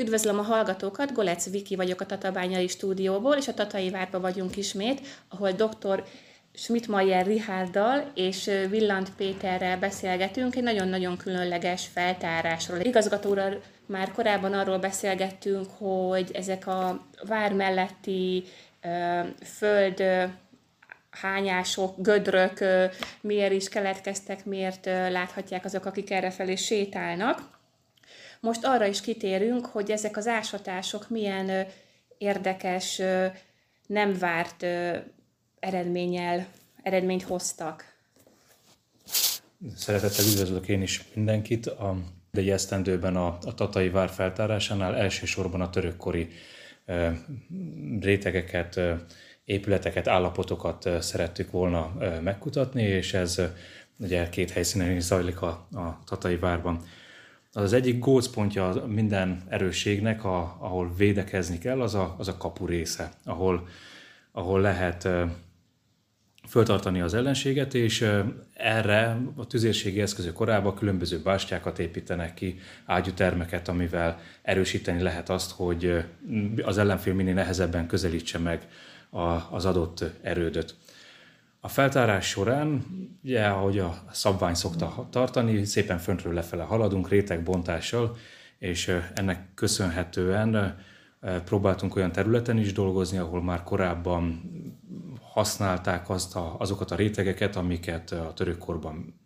Üdvözlöm a hallgatókat, Golec Viki vagyok a Tatabányai stúdióból, és a Tatai Várba vagyunk ismét, ahol dr. Schmidt-Mayer Richarddal és Villant Péterrel beszélgetünk egy nagyon-nagyon különleges feltárásról. Igazgatóral már korábban arról beszélgettünk, hogy ezek a vár melletti föld hányások, gödrök miért is keletkeztek, miért láthatják azok, akik errefelé sétálnak. Most arra is kitérünk, hogy ezek az ásatások milyen érdekes, nem várt eredménnyel, eredményt hoztak. Szeretettel üdvözlök én is mindenkit. A, egy esztendőben a, a Tatai vár feltárásánál elsősorban a törökkori e, rétegeket, e, épületeket, állapotokat e, szerettük volna e, megkutatni, és ez e, ugye két helyszínen is zajlik a, a Tatai várban. Az egyik gócpontja minden erősségnek, a, ahol védekezni kell, az a, az a kapu része, ahol, ahol lehet föltartani az ellenséget, és erre a tüzérségi eszközök korában különböző bástyákat építenek ki, ágyútermeket, amivel erősíteni lehet azt, hogy az ellenfél minél nehezebben közelítse meg az adott erődöt. A feltárás során, ugye, ahogy a szabvány szokta tartani, szépen föntről lefele haladunk rétegbontással, és ennek köszönhetően próbáltunk olyan területen is dolgozni, ahol már korábban használták azt a, azokat a rétegeket, amiket a törökkorban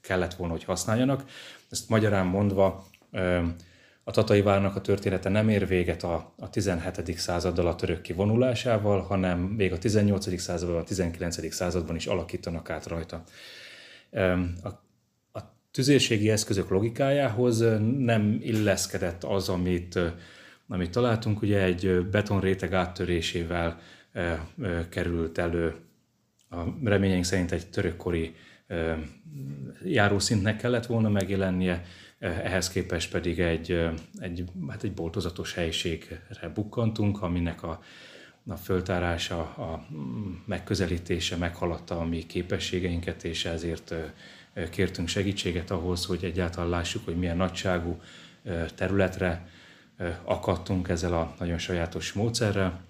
kellett volna, hogy használjanak. Ezt magyarán mondva a Tatai várnak a története nem ér véget a, a 17. századdal a török kivonulásával, hanem még a 18. században, a 19. században is alakítanak át rajta. A, a tüzérségi eszközök logikájához nem illeszkedett az, amit, amit találtunk, ugye egy betonréteg áttörésével került elő a reményeink szerint egy törökkori járószintnek kellett volna megjelennie, ehhez képest pedig egy, egy, hát egy boltozatos helyiségre bukkantunk, aminek a, a föltárása, a megközelítése meghaladta a mi képességeinket, és ezért kértünk segítséget ahhoz, hogy egyáltalán lássuk, hogy milyen nagyságú területre akadtunk ezzel a nagyon sajátos módszerrel,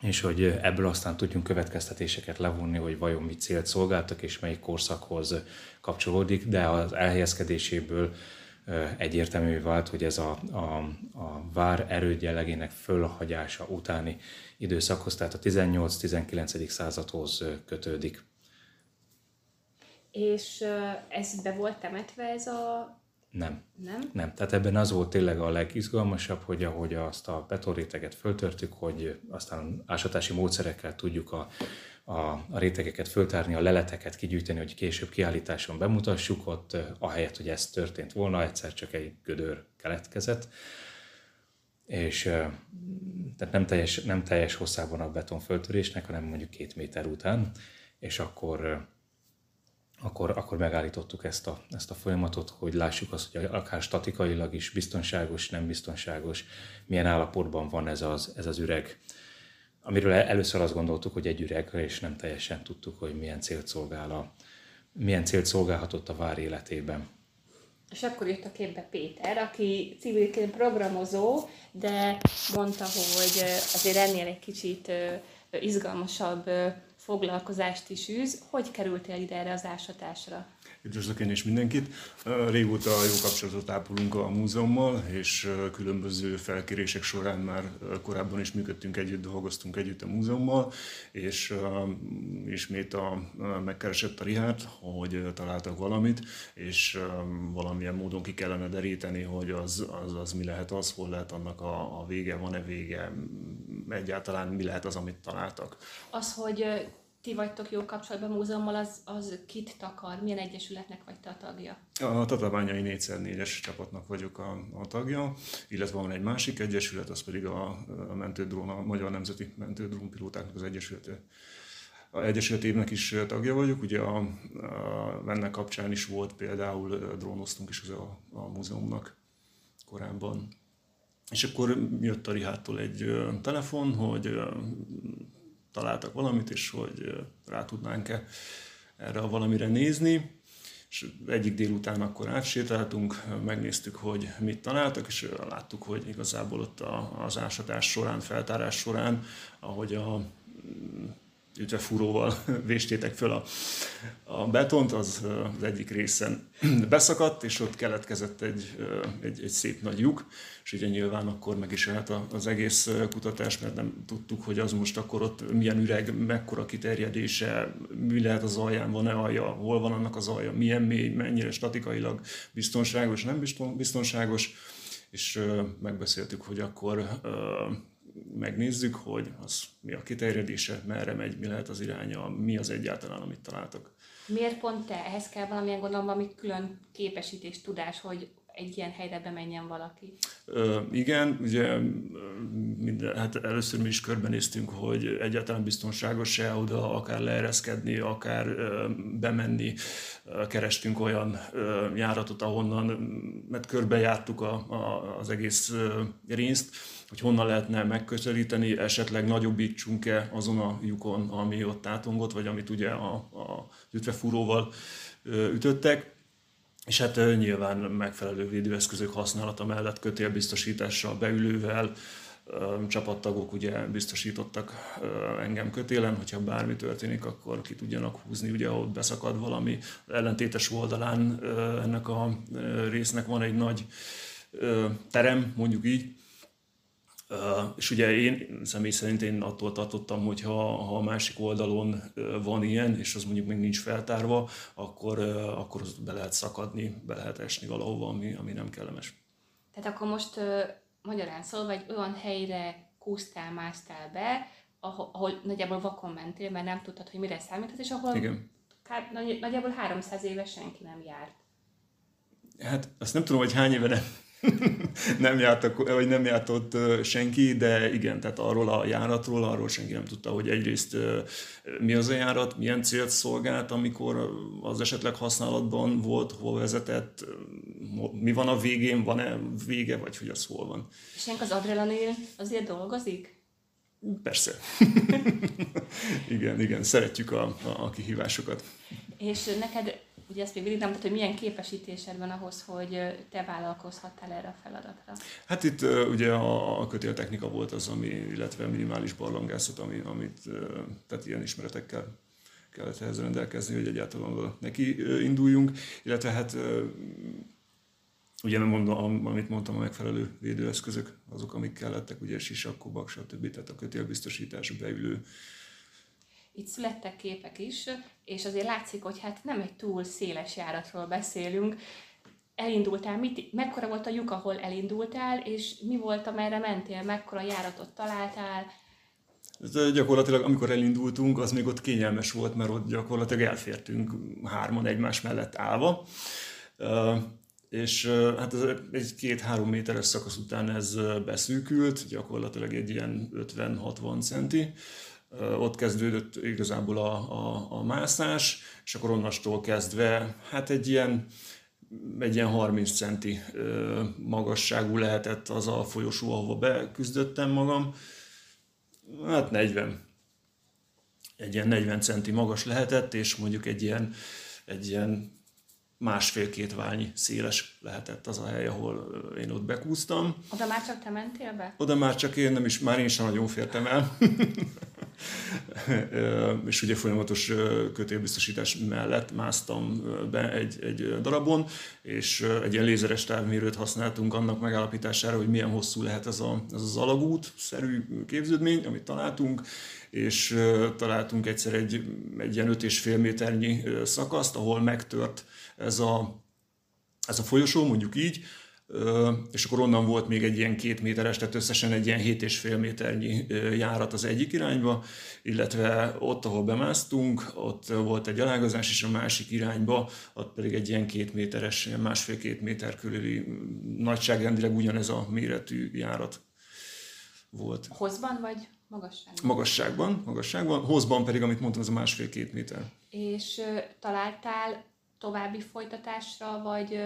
és hogy ebből aztán tudjunk következtetéseket levonni, hogy vajon mit célt szolgáltak, és melyik korszakhoz kapcsolódik, de az elhelyezkedéséből egyértelmű vált, hogy ez a, a, a vár erődjellegének fölhagyása utáni időszakhoz, tehát a 18-19. századhoz kötődik. És ez be volt temetve ez a... Nem. Nem? Nem. Tehát ebben az volt tényleg a legizgalmasabb, hogy ahogy azt a betonréteget föltörtük, hogy aztán ásatási módszerekkel tudjuk a, a, a rétegeket föltárni, a leleteket kigyűjteni, hogy később kiállításon bemutassuk, ott ahelyett, hogy ez történt volna, egyszer csak egy gödör keletkezett, és tehát nem teljes, nem teljes hosszában a beton föltörésnek, hanem mondjuk két méter után, és akkor akkor, akkor megállítottuk ezt a, ezt a folyamatot, hogy lássuk azt, hogy akár statikailag is biztonságos, nem biztonságos, milyen állapotban van ez az, ez az üreg amiről először azt gondoltuk, hogy egy üreg, és nem teljesen tudtuk, hogy milyen célt szolgál a, milyen célt szolgálhatott a vár életében. És akkor jött a képbe Péter, aki civilként programozó, de mondta, hogy azért ennél egy kicsit izgalmasabb foglalkozást is űz. Hogy kerültél ide erre az ásatásra? Üdvözlök én is mindenkit. Régóta jó kapcsolatot ápolunk a múzeummal, és különböző felkérések során már korábban is működtünk együtt, dolgoztunk együtt a múzeummal, és ismét a, megkeresett a Rihát, hogy találtak valamit, és valamilyen módon ki kellene deríteni, hogy az, az, az mi lehet az, hol lehet annak a, a vége, van-e vége, egyáltalán mi lehet az, amit találtak. Az, hogy ti vagytok jó kapcsolatban a múzeummal, az, az kit takar? Milyen egyesületnek vagy te a tagja? A Tatabányai 4x4-es csapatnak vagyok a, a tagja, illetve van egy másik egyesület, az pedig a, a mentődrón, a Magyar Nemzeti Mentődrónpilótáknak az egyesülete. A egyesületévnek is tagja vagyok, ugye a, a, ennek kapcsán is volt például drónoztunk is a, a múzeumnak korábban. És akkor jött a Rihától egy telefon, hogy találtak valamit, és hogy rá tudnánk-e erre valamire nézni. és egyik délután akkor átsétáltunk, megnéztük, hogy mit találtak, és láttuk, hogy igazából ott az ásatás során, feltárás során, ahogy a ütvefúróval véstétek föl a, a betont, az az egyik részen beszakadt, és ott keletkezett egy, egy, egy szép nagy lyuk, és ugye nyilván akkor meg is állt az egész kutatás, mert nem tudtuk, hogy az most akkor ott milyen üreg, mekkora kiterjedése, mi lehet az alján, van-e alja, hol van annak az alja, milyen mély, mennyire statikailag biztonságos, nem biztonságos, és megbeszéltük, hogy akkor megnézzük, hogy az mi a kiterjedése, merre megy, mi lehet az iránya, mi az egyáltalán, amit találtak. Miért pont te? Ehhez kell valamilyen gondolom, valami külön képesítés, tudás, hogy egy ilyen helyre bemenjen valaki? Ö, igen, ugye minden, hát először mi is körbenéztünk, hogy egyáltalán biztonságos-e oda akár leereszkedni, akár ö, bemenni. Kerestünk olyan ö, járatot, ahonnan, mert körbejártuk a, a, az egész ö, részt, hogy honnan lehetne megközelíteni, esetleg nagyobbítsunk-e azon a lyukon, ami ott átongott, vagy amit ugye a, a ütvefúróval ütöttek. És hát nyilván megfelelő védőeszközök használata mellett kötélbiztosítással, beülővel, csapattagok ugye biztosítottak engem kötélen, hogyha bármi történik, akkor ki tudjanak húzni, ugye ott beszakad valami. Ellentétes oldalán ennek a résznek van egy nagy terem, mondjuk így, és ugye én személy szerint én attól tartottam, hogy ha, ha a másik oldalon van ilyen, és az mondjuk még nincs feltárva, akkor, akkor az be lehet szakadni, be lehet esni valahova, ami, ami nem kellemes. Tehát akkor most magyarán szólva egy olyan helyre kúsztál, másztál be, ahol, ahol nagyjából vakon mentél, mert nem tudtad, hogy mire számíthat, és ahol Igen. Kár, nagy, nagyjából 300 éve senki nem járt. Hát azt nem tudom, hogy hány éve nem, nem, jártak, vagy nem járt ott senki, de igen, tehát arról a járatról, arról senki nem tudta, hogy egyrészt mi az a járat, milyen célt szolgált, amikor az esetleg használatban volt, hol vezetett, mi van a végén, van-e vége, vagy hogy az hol van. És az adrenalin azért dolgozik? Persze. igen, igen, szeretjük a, a, a kihívásosokat. És neked ugye ezt még végig nem hogy milyen képesítésed van ahhoz, hogy te vállalkozhattál erre a feladatra? Hát itt ugye a, kötéltechnika volt az, ami, illetve minimális barlangászat, ami, amit, tehát ilyen ismeretekkel kellett ehhez rendelkezni, hogy egyáltalán neki induljunk, illetve hát ugye nem mondom, amit mondtam, a megfelelő védőeszközök, azok, amik kellettek, ugye sisak, kobak, stb. Tehát a kötélbiztosítás, beülő, itt születtek képek is, és azért látszik, hogy hát nem egy túl széles járatról beszélünk. Elindultál, mit, mekkora volt a lyuk, ahol elindultál, és mi volt, amerre mentél, mekkora járatot találtál, ez gyakorlatilag, amikor elindultunk, az még ott kényelmes volt, mert ott gyakorlatilag elfértünk hárman egymás mellett állva. És hát ez egy két-három méteres szakasz után ez beszűkült, gyakorlatilag egy ilyen 50-60 centi ott kezdődött igazából a, a, a mászás, és akkor onnastól kezdve, hát egy ilyen, egy ilyen 30 centi magasságú lehetett az a folyosó, ahova beküzdöttem magam. Hát 40. Egy ilyen 40 centi magas lehetett, és mondjuk egy ilyen, egy ilyen másfél-két válnyi széles lehetett az a hely, ahol én ott bekúztam. Oda már csak te mentél be? Oda már csak én, nem is, már én sem nagyon fértem el. és ugye folyamatos kötélbiztosítás mellett másztam be egy, egy darabon, és egy ilyen lézeres távmérőt használtunk annak megállapítására, hogy milyen hosszú lehet ez, a, ez az alagút-szerű képződmény, amit találtunk, és találtunk egyszer egy, egy ilyen 5,5 méternyi szakaszt, ahol megtört ez a, ez a folyosó, mondjuk így, és akkor onnan volt még egy ilyen két méteres, tehát összesen egy ilyen 7,5 méternyi járat az egyik irányba, illetve ott, ahol bemásztunk, ott volt egy elágazás, és a másik irányba, ott pedig egy ilyen két méteres, ilyen másfél-két méter körüli nagyságrendileg ugyanez a méretű járat volt. Hozban vagy magasságban? Magasságban, magasságban. Hozban pedig, amit mondtam, az a másfél-két méter. És találtál további folytatásra, vagy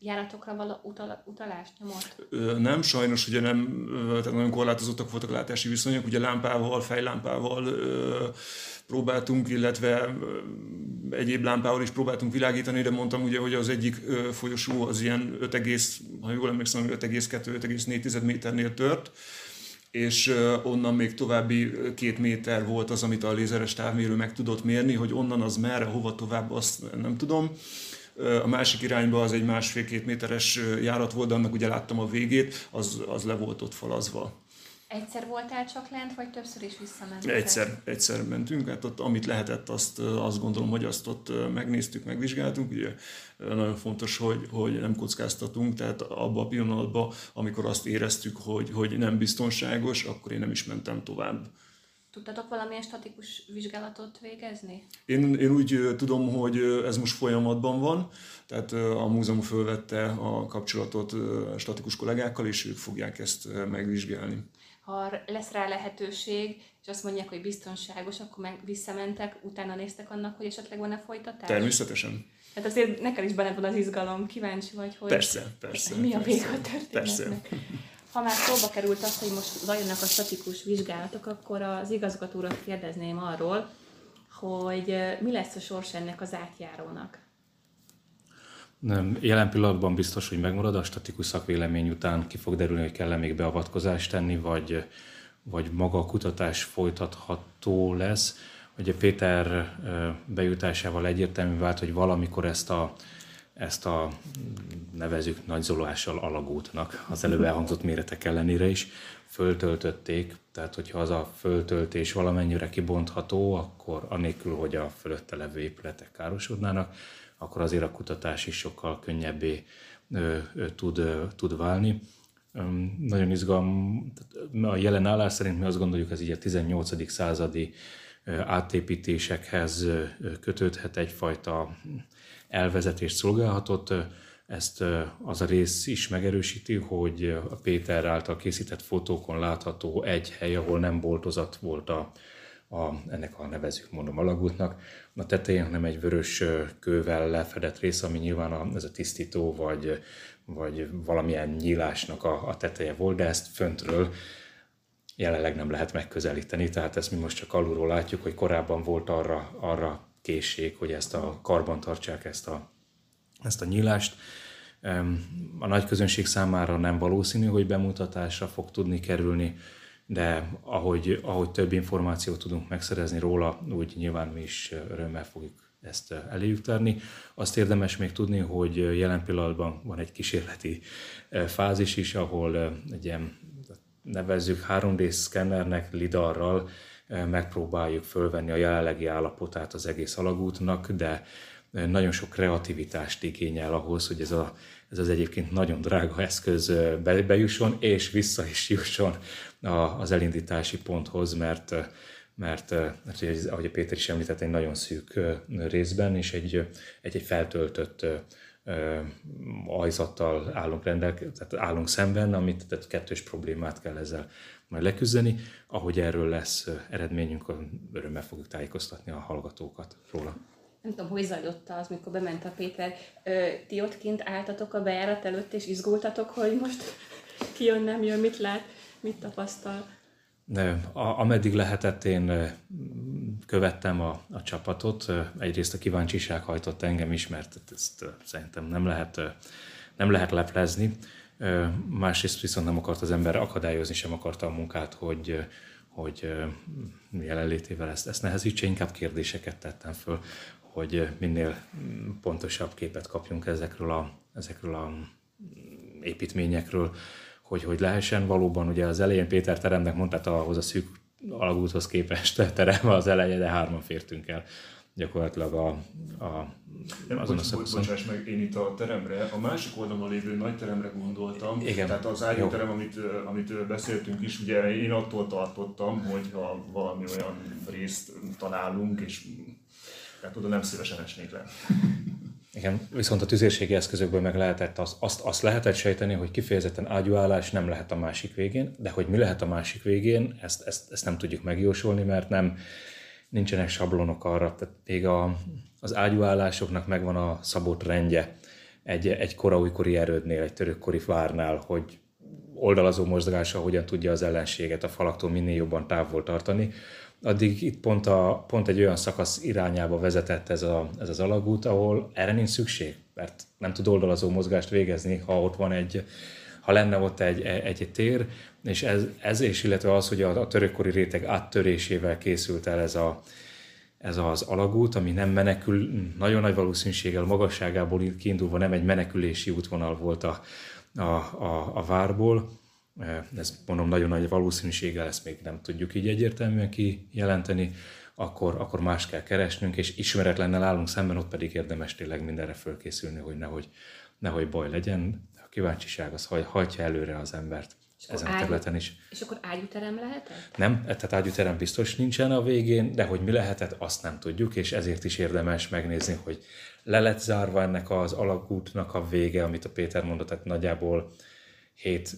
járatokra való utal, utalást nyomott? Nem, sajnos ugye nem, tehát nagyon korlátozottak voltak a látási viszonyok, ugye lámpával, fejlámpával próbáltunk, illetve egyéb lámpával is próbáltunk világítani, de mondtam ugye, hogy az egyik folyosó az ilyen 5, ha jól emlékszem, 5,2-5,4 méternél tört, és onnan még további két méter volt az, amit a lézeres távmérő meg tudott mérni, hogy onnan az merre, hova tovább, azt nem tudom. A másik irányba az egy másfél-két méteres járat volt, de annak ugye láttam a végét, az, az le volt ott falazva. Egyszer voltál csak lent, vagy többször is visszamentél? Egyszer, egyszer mentünk, hát ott amit lehetett, azt, azt gondolom, hogy azt ott megnéztük, megvizsgáltunk. Ugye nagyon fontos, hogy, hogy nem kockáztatunk, tehát abban a pillanatban, amikor azt éreztük, hogy, hogy nem biztonságos, akkor én nem is mentem tovább. Tudtatok valamilyen statikus vizsgálatot végezni? Én, én úgy tudom, hogy ez most folyamatban van, tehát a múzeum fölvette a kapcsolatot statikus kollégákkal, és ők fogják ezt megvizsgálni ha lesz rá lehetőség, és azt mondják, hogy biztonságos, akkor meg visszamentek, utána néztek annak, hogy esetleg van-e folytatás? Természetesen. Tehát azért neked is benned van az izgalom, kíváncsi vagy, hogy persze, persze, mi a vége a történetnek. Persze. Ha már szóba került az, hogy most zajlanak a statikus vizsgálatok, akkor az igazgatóra kérdezném arról, hogy mi lesz a sors ennek az átjárónak. Nem, jelen pillanatban biztos, hogy megmarad a statikus szakvélemény után, ki fog derülni, hogy kell-e még beavatkozást tenni, vagy, vagy maga a kutatás folytatható lesz. Ugye Péter bejutásával egyértelmű vált, hogy valamikor ezt a, ezt a nevezük nagyzólással alagútnak az előbb elhangzott méretek ellenére is föltöltötték, tehát hogyha az a föltöltés valamennyire kibontható, akkor anélkül, hogy a fölötte levő épületek károsodnának, akkor azért a kutatás is sokkal könnyebbé tud, tud válni. Nagyon izgalom, a jelen állás szerint mi azt gondoljuk, ez így a 18. századi átépítésekhez kötődhet egyfajta elvezetést szolgálhatott. Ezt az a rész is megerősíti, hogy a Péter által készített fotókon látható egy hely, ahol nem boltozat volt a, a, ennek a nevezük mondom alagútnak. A tetején nem egy vörös kővel lefedett rész, ami nyilván a, ez a tisztító vagy, vagy valamilyen nyílásnak a, a teteje volt, de ezt föntről jelenleg nem lehet megközelíteni, tehát ezt mi most csak alulról látjuk, hogy korábban volt arra, arra készség, hogy ezt a karban tartsák ezt a, ezt a nyílást. A nagy közönség számára nem valószínű, hogy bemutatásra fog tudni kerülni, de ahogy, ahogy több információt tudunk megszerezni róla, úgy nyilván mi is örömmel fogjuk ezt eléjük tárni. Azt érdemes még tudni, hogy jelen pillanatban van egy kísérleti fázis is, ahol egy ilyen nevezzük 3D szkennernek, lidarral megpróbáljuk fölvenni a jelenlegi állapotát az egész alagútnak, de nagyon sok kreativitást igényel ahhoz, hogy ez, a, ez az egyébként nagyon drága eszköz bejusson, és vissza is jusson az elindítási ponthoz, mert mert, mert ahogy a Péter is említett, egy nagyon szűk részben, és egy, egy, egy feltöltött ajzattal állunk, rendelke, tehát állunk szemben, amit tehát kettős problémát kell ezzel majd leküzdeni. Ahogy erről lesz eredményünk, örömmel fogjuk tájékoztatni a hallgatókat róla. Nem tudom, hogy zajlott az, mikor bement a Péter. Ö, ti ott kint álltatok a bejárat előtt, és izgultatok, hogy most ki jön, nem jön, mit lát, mit tapasztal? Ameddig lehetett, én követtem a, a csapatot. Egyrészt a kíváncsiság hajtott engem is, mert ezt szerintem nem lehet, nem lehet leplezni. Másrészt viszont nem akart az ember akadályozni, sem akarta a munkát, hogy, hogy jelenlétével ezt, ezt nehezítse, inkább kérdéseket tettem föl, hogy minél pontosabb képet kapjunk ezekről a, ezekről a építményekről, hogy, hogy lehessen valóban, ugye az elején Péter teremnek mondta, ahhoz a szűk alagúthoz képest terem az eleje, de hárman fértünk el gyakorlatilag a, a nem, azon bocs, a bocs, bocsáss meg, én itt a teremre, a másik oldalon lévő nagy teremre gondoltam. Igen. Tehát az ágyúterem, amit, amit beszéltünk is, ugye én attól tartottam, hogy ha valami olyan részt találunk, és tehát oda nem szívesen esnék le. Igen, viszont a tüzérségi eszközökből meg lehetett azt, azt, azt lehetett sejteni, hogy kifejezetten ágyúállás nem lehet a másik végén, de hogy mi lehet a másik végén, ezt, ezt, ezt nem tudjuk megjósolni, mert nem nincsenek sablonok arra. Tehát még a, az ágyúállásoknak megvan a szabott rendje egy, egy koraújkori erődnél, egy törökkori várnál, hogy oldalazó mozgása hogyan tudja az ellenséget a falaktól minél jobban távol tartani. Addig itt pont, a, pont egy olyan szakasz irányába vezetett ez, a, ez az alagút, ahol erre nincs szükség, mert nem tud oldalazó mozgást végezni, ha ott van egy, ha lenne ott egy, egy, egy tér, és ez, ez és illetve az, hogy a, a törökkori réteg áttörésével készült el ez, a, ez az alagút, ami nem menekül, nagyon nagy valószínűséggel magasságából kiindulva nem egy menekülési útvonal volt a, a, a, a várból, ezt mondom nagyon nagy valószínűséggel, ezt még nem tudjuk így egyértelműen kijelenteni, akkor, akkor más kell keresnünk, és ismeretlennel állunk szemben, ott pedig érdemes tényleg mindenre fölkészülni, hogy nehogy, nehogy baj legyen. A kíváncsiság az hajtja előre az embert és ezen a területen is. És akkor ágyúterem lehetett? Nem, tehát ágyúterem biztos nincsen a végén, de hogy mi lehetett, azt nem tudjuk, és ezért is érdemes megnézni, hogy le lett zárva ennek az alagútnak a vége, amit a Péter mondott, tehát nagyjából 7,5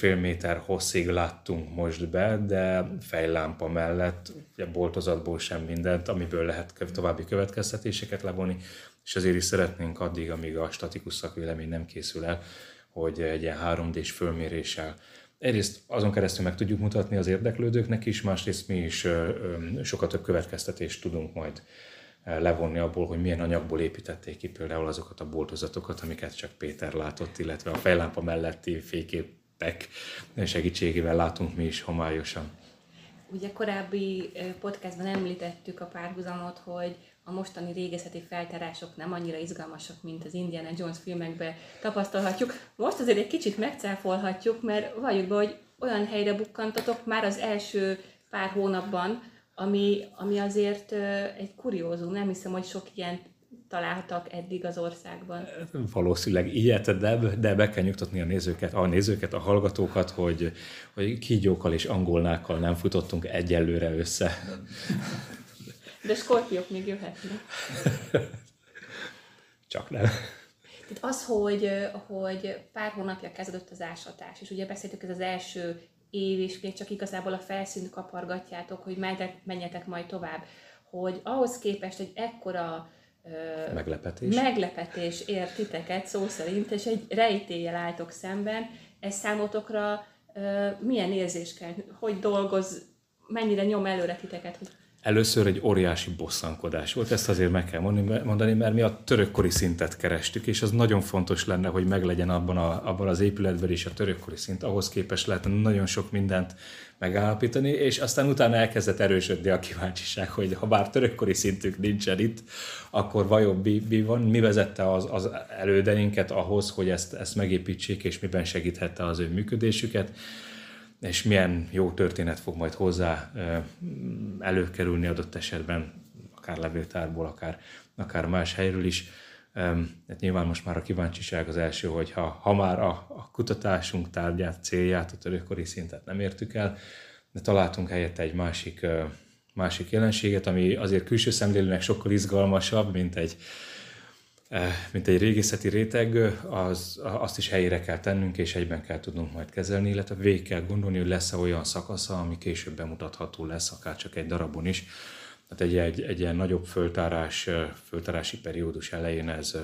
méter. méter hosszig láttunk most be, de fejlámpa mellett, ugye boltozatból sem mindent, amiből lehet további következtetéseket levonni, és azért is szeretnénk addig, amíg a statikus szakvélemény nem készül el, hogy egy ilyen 3D-s fölméréssel egyrészt azon keresztül meg tudjuk mutatni az érdeklődőknek is, másrészt mi is sokkal több következtetést tudunk majd levonni abból, hogy milyen anyagból építették ki például azokat a boltozatokat, amiket csak Péter látott, illetve a fejlámpa melletti fényképek segítségével látunk mi is homályosan. Ugye korábbi podcastban említettük a párhuzamot, hogy a mostani régészeti feltárások nem annyira izgalmasak, mint az Indiana Jones filmekben tapasztalhatjuk. Most azért egy kicsit megcáfolhatjuk, mert valljuk be, hogy olyan helyre bukkantatok már az első pár hónapban, ami, ami azért egy kuriózum. Nem hiszem, hogy sok ilyen találtak eddig az országban. Valószínűleg ilyet, de, de be kell nyugtatni a nézőket, a nézőket, a hallgatókat, hogy, hogy kígyókkal és angolnákkal nem futottunk egyelőre össze. De skorpiók még jöhetnek. Csak nem. Tehát az, hogy, hogy pár hónapja kezdődött az ásatás, és ugye beszéltük, ez az első év, és még csak igazából a felszínt kapargatjátok, hogy menjetek majd tovább, hogy ahhoz képest egy ekkora meglepetés. meglepetés ért titeket szó szerint, és egy rejtéllyel álltok szemben, ez számotokra milyen érzés kell, hogy dolgoz, mennyire nyom előre titeket, hogy Először egy óriási bosszankodás volt, ezt azért meg kell mondani, mert mi a törökkori szintet kerestük, és az nagyon fontos lenne, hogy meglegyen abban, a, abban az épületben is a törökkori szint. Ahhoz képest lehetne nagyon sok mindent megállapítani, és aztán utána elkezdett erősödni a kíváncsiság, hogy ha bár törökkori szintük nincsen itt, akkor vajon mi, mi van, mi vezette az, az elődeinket ahhoz, hogy ezt, ezt megépítsék, és miben segíthette az ő működésüket és milyen jó történet fog majd hozzá előkerülni adott esetben, akár levéltárból, akár, akár más helyről is. Hát nyilván most már a kíváncsiság az első, hogy ha, ha már a, a kutatásunk tárgyát, célját, a törökkori szintet nem értük el, de találtunk helyette egy másik, másik jelenséget, ami azért külső szemlélőnek sokkal izgalmasabb, mint egy, mint egy régészeti réteg, az, azt is helyére kell tennünk, és egyben kell tudnunk majd kezelni, illetve végig kell gondolni, hogy lesz-e olyan szakasza, ami később bemutatható lesz, akár csak egy darabon is. Tehát egy, egy, egy ilyen nagyobb föltárás, föltárási periódus elején ez,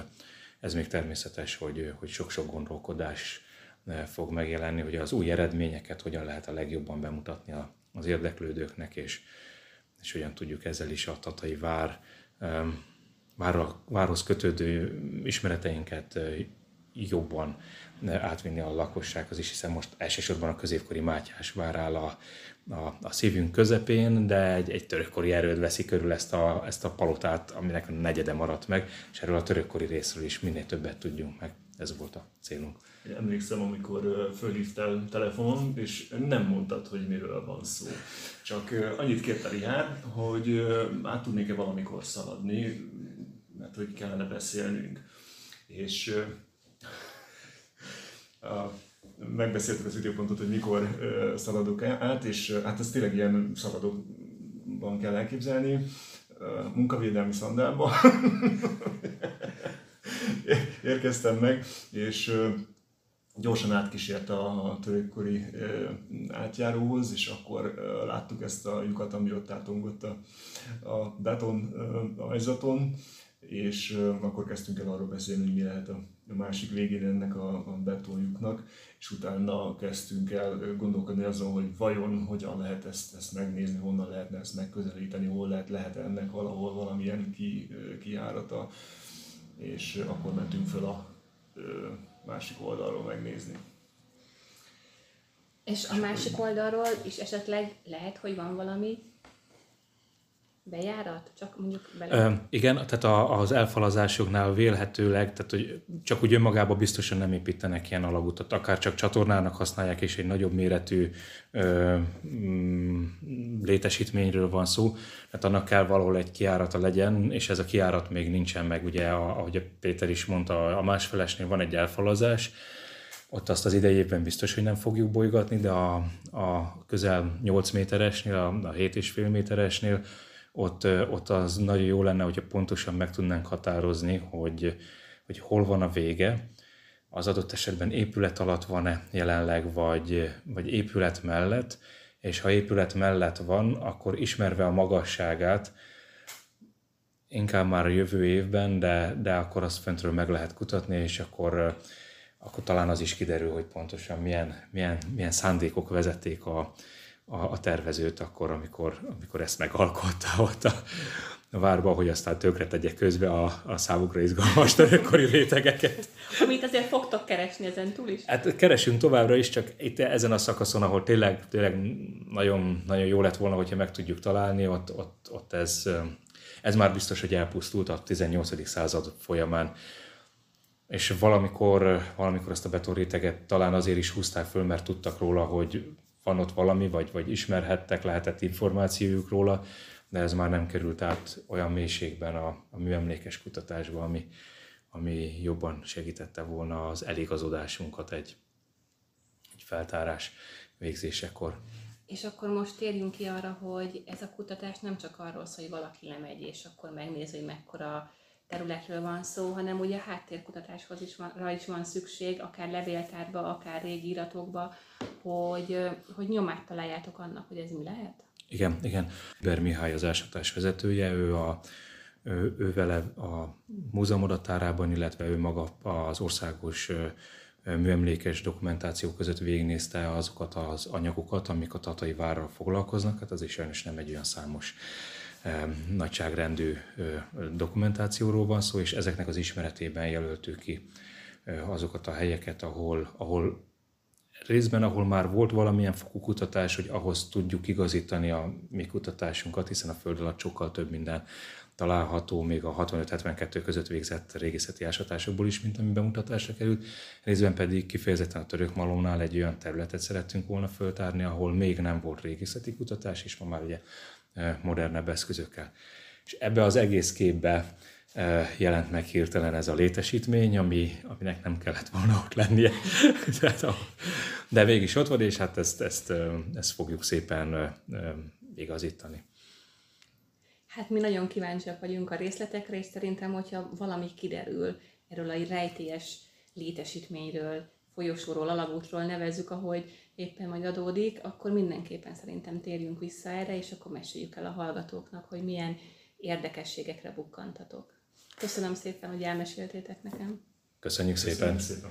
ez még természetes, hogy, hogy sok-sok gondolkodás eh, fog megjelenni, hogy az új eredményeket hogyan lehet a legjobban bemutatni az érdeklődőknek, és, és hogyan tudjuk ezzel is a Tatai Vár várra, várhoz kötődő ismereteinket jobban átvinni a lakossághoz is, hiszen most elsősorban a középkori Mátyás vár áll a, a, a szívünk közepén, de egy, egy törökkori erőd veszi körül ezt a, ezt a palotát, aminek a negyede maradt meg, és erről a törökkori részről is minél többet tudjunk meg. Ez volt a célunk. Emlékszem, amikor fölhívtál telefonon, és nem mondtad, hogy miről van szó. Csak annyit kérte Rihárd, hogy át tudnék-e valamikor szaladni, mert hogy kellene beszélnünk. És uh, megbeszéltük az időpontot, hogy mikor szaladok át, és hát ez tényleg ilyen szaladóban kell elképzelni, munkavédelmi szandálba érkeztem meg, és gyorsan átkísért a törökkori átjáróhoz, és akkor láttuk ezt a lyukat, ami ott átongott a, a beton ajzaton, és akkor kezdtünk el arról beszélni, hogy mi lehet a a másik végén ennek a, a betonjuknak, és utána kezdtünk el gondolkodni azon, hogy vajon hogyan lehet ezt, ezt megnézni, honnan lehetne ezt megközelíteni, hol lehet, lehet ennek valahol valamilyen ki, kiárata, és akkor mentünk fel a másik oldalról megnézni. És a másik oldalról is esetleg lehet, hogy van valami bejárat? Csak mondjuk bele... Ö, igen, tehát a, az elfalazásoknál vélhetőleg, tehát hogy csak úgy önmagában biztosan nem építenek ilyen alagutat, akár csak csatornának használják, és egy nagyobb méretű ö, mm, létesítményről van szó, tehát annak kell valahol egy kiárata legyen, és ez a kiárat még nincsen meg, ugye, ahogy a Péter is mondta, a másfelesnél van egy elfalazás, ott azt az idejében biztos, hogy nem fogjuk bolygatni, de a, a közel 8 méteresnél, a, a 7,5 méteresnél ott, ott az nagyon jó lenne, hogyha pontosan meg tudnánk határozni, hogy, hogy hol van a vége, az adott esetben épület alatt van-e jelenleg, vagy, vagy épület mellett, és ha épület mellett van, akkor ismerve a magasságát, inkább már a jövő évben, de, de akkor azt föntről meg lehet kutatni, és akkor, akkor talán az is kiderül, hogy pontosan milyen, milyen, milyen szándékok vezették a, a, a tervezőt akkor, amikor, amikor ezt megalkotta ott a, a várba, hogy aztán tökre tegye közbe a, a számukra izgalmas törökkori rétegeket. Amit azért fogtok keresni ezen túl is? Hát keresünk továbbra is, csak itt ezen a szakaszon, ahol tényleg, tényleg nagyon, nagyon jó lett volna, hogyha meg tudjuk találni, ott, ott, ott ez, ez már biztos, hogy elpusztult a 18. század folyamán és valamikor, valamikor ezt a betonréteget talán azért is húzták föl, mert tudtak róla, hogy van ott valami, vagy, vagy ismerhettek, lehetett információjuk róla, de ez már nem került át olyan mélységben a, a műemlékes kutatásba, ami, ami jobban segítette volna az eligazodásunkat egy, egy feltárás végzésekor. És akkor most térjünk ki arra, hogy ez a kutatás nem csak arról szól, hogy valaki lemegy, és akkor megnézi, hogy mekkora területről van szó, hanem ugye háttérkutatáshoz is van, rá is van szükség, akár levéltárba, akár régi iratokba, hogy, hogy nyomát találjátok annak, hogy ez mi lehet? Igen, igen. Ber Mihály az ásatás vezetője, ő a ő, ő vele a múzeum adatárában, illetve ő maga az országos műemlékes dokumentáció között végignézte azokat az anyagokat, amik a Tatai várral foglalkoznak, hát az is sajnos nem egy olyan számos nagyságrendű dokumentációról van szó, és ezeknek az ismeretében jelöltük ki azokat a helyeket, ahol, ahol részben, ahol már volt valamilyen fokú kutatás, hogy ahhoz tudjuk igazítani a mi kutatásunkat, hiszen a Föld alatt sokkal több minden található még a 65-72 között végzett régészeti ásatásokból is, mint ami bemutatásra került. Részben pedig kifejezetten a török malónál egy olyan területet szerettünk volna föltárni, ahol még nem volt régészeti kutatás, és ma már ugye modernebb eszközökkel. És ebbe az egész képbe jelent meg hirtelen ez a létesítmény, ami, aminek nem kellett volna ott lennie. De mégis ott van, és hát ezt, ezt, ezt fogjuk szépen igazítani. Hát mi nagyon kíváncsiak vagyunk a részletekre, és szerintem, hogyha valami kiderül erről a rejtélyes létesítményről, folyosóról, alagútról nevezzük, ahogy éppen majd adódik, akkor mindenképpen szerintem térjünk vissza erre, és akkor meséljük el a hallgatóknak, hogy milyen érdekességekre bukkantatok. Köszönöm szépen, hogy elmeséltétek nekem. Köszönjük szépen. Köszönjük szépen.